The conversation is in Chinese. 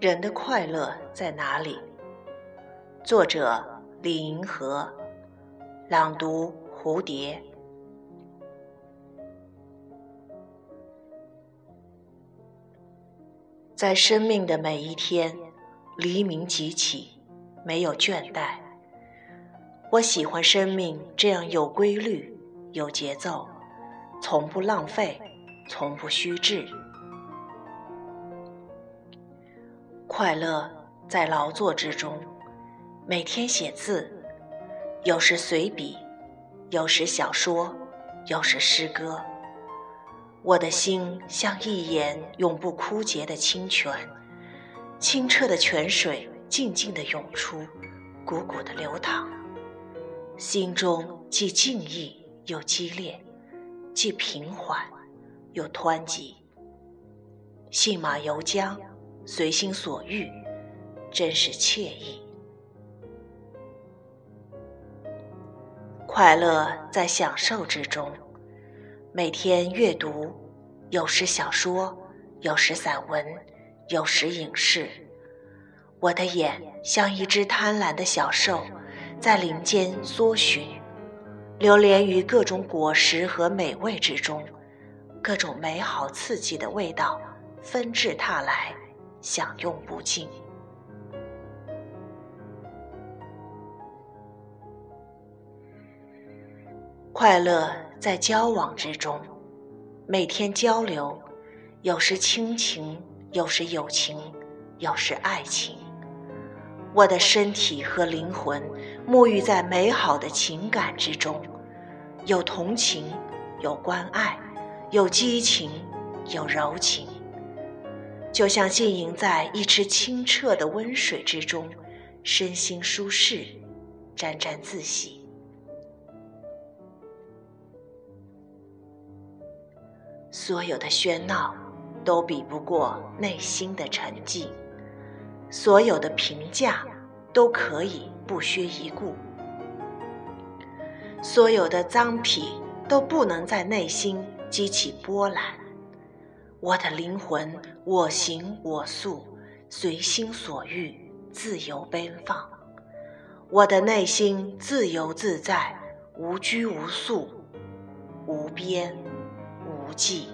人的快乐在哪里？作者：李银河，朗读：蝴蝶。在生命的每一天，黎明即起，没有倦怠。我喜欢生命这样有规律、有节奏，从不浪费，从不虚掷。快乐在劳作之中，每天写字，有时随笔，有时小说，有时诗歌。我的心像一眼永不枯竭的清泉，清澈的泉水静静地涌出，汩汩地流淌。心中既静意又激烈，既平缓又湍急。信马由缰，随心所欲，真是惬意。快乐在享受之中，每天阅读，有时小说，有时散文，有时影视。我的眼像一只贪婪的小兽。在林间搜寻，流连于各种果实和美味之中，各种美好刺激的味道纷至沓来，享用不尽。快乐在交往之中，每天交流，有时亲情，有时友情，有时爱情。我的身体和灵魂沐浴在美好的情感之中，有同情，有关爱，有激情，有柔情，就像浸淫在一池清澈的温水之中，身心舒适，沾沾自喜。所有的喧闹都比不过内心的沉寂。所有的评价都可以不屑一顾，所有的脏癖都不能在内心激起波澜。我的灵魂我行我素，随心所欲，自由奔放。我的内心自由自在，无拘无束，无边无际。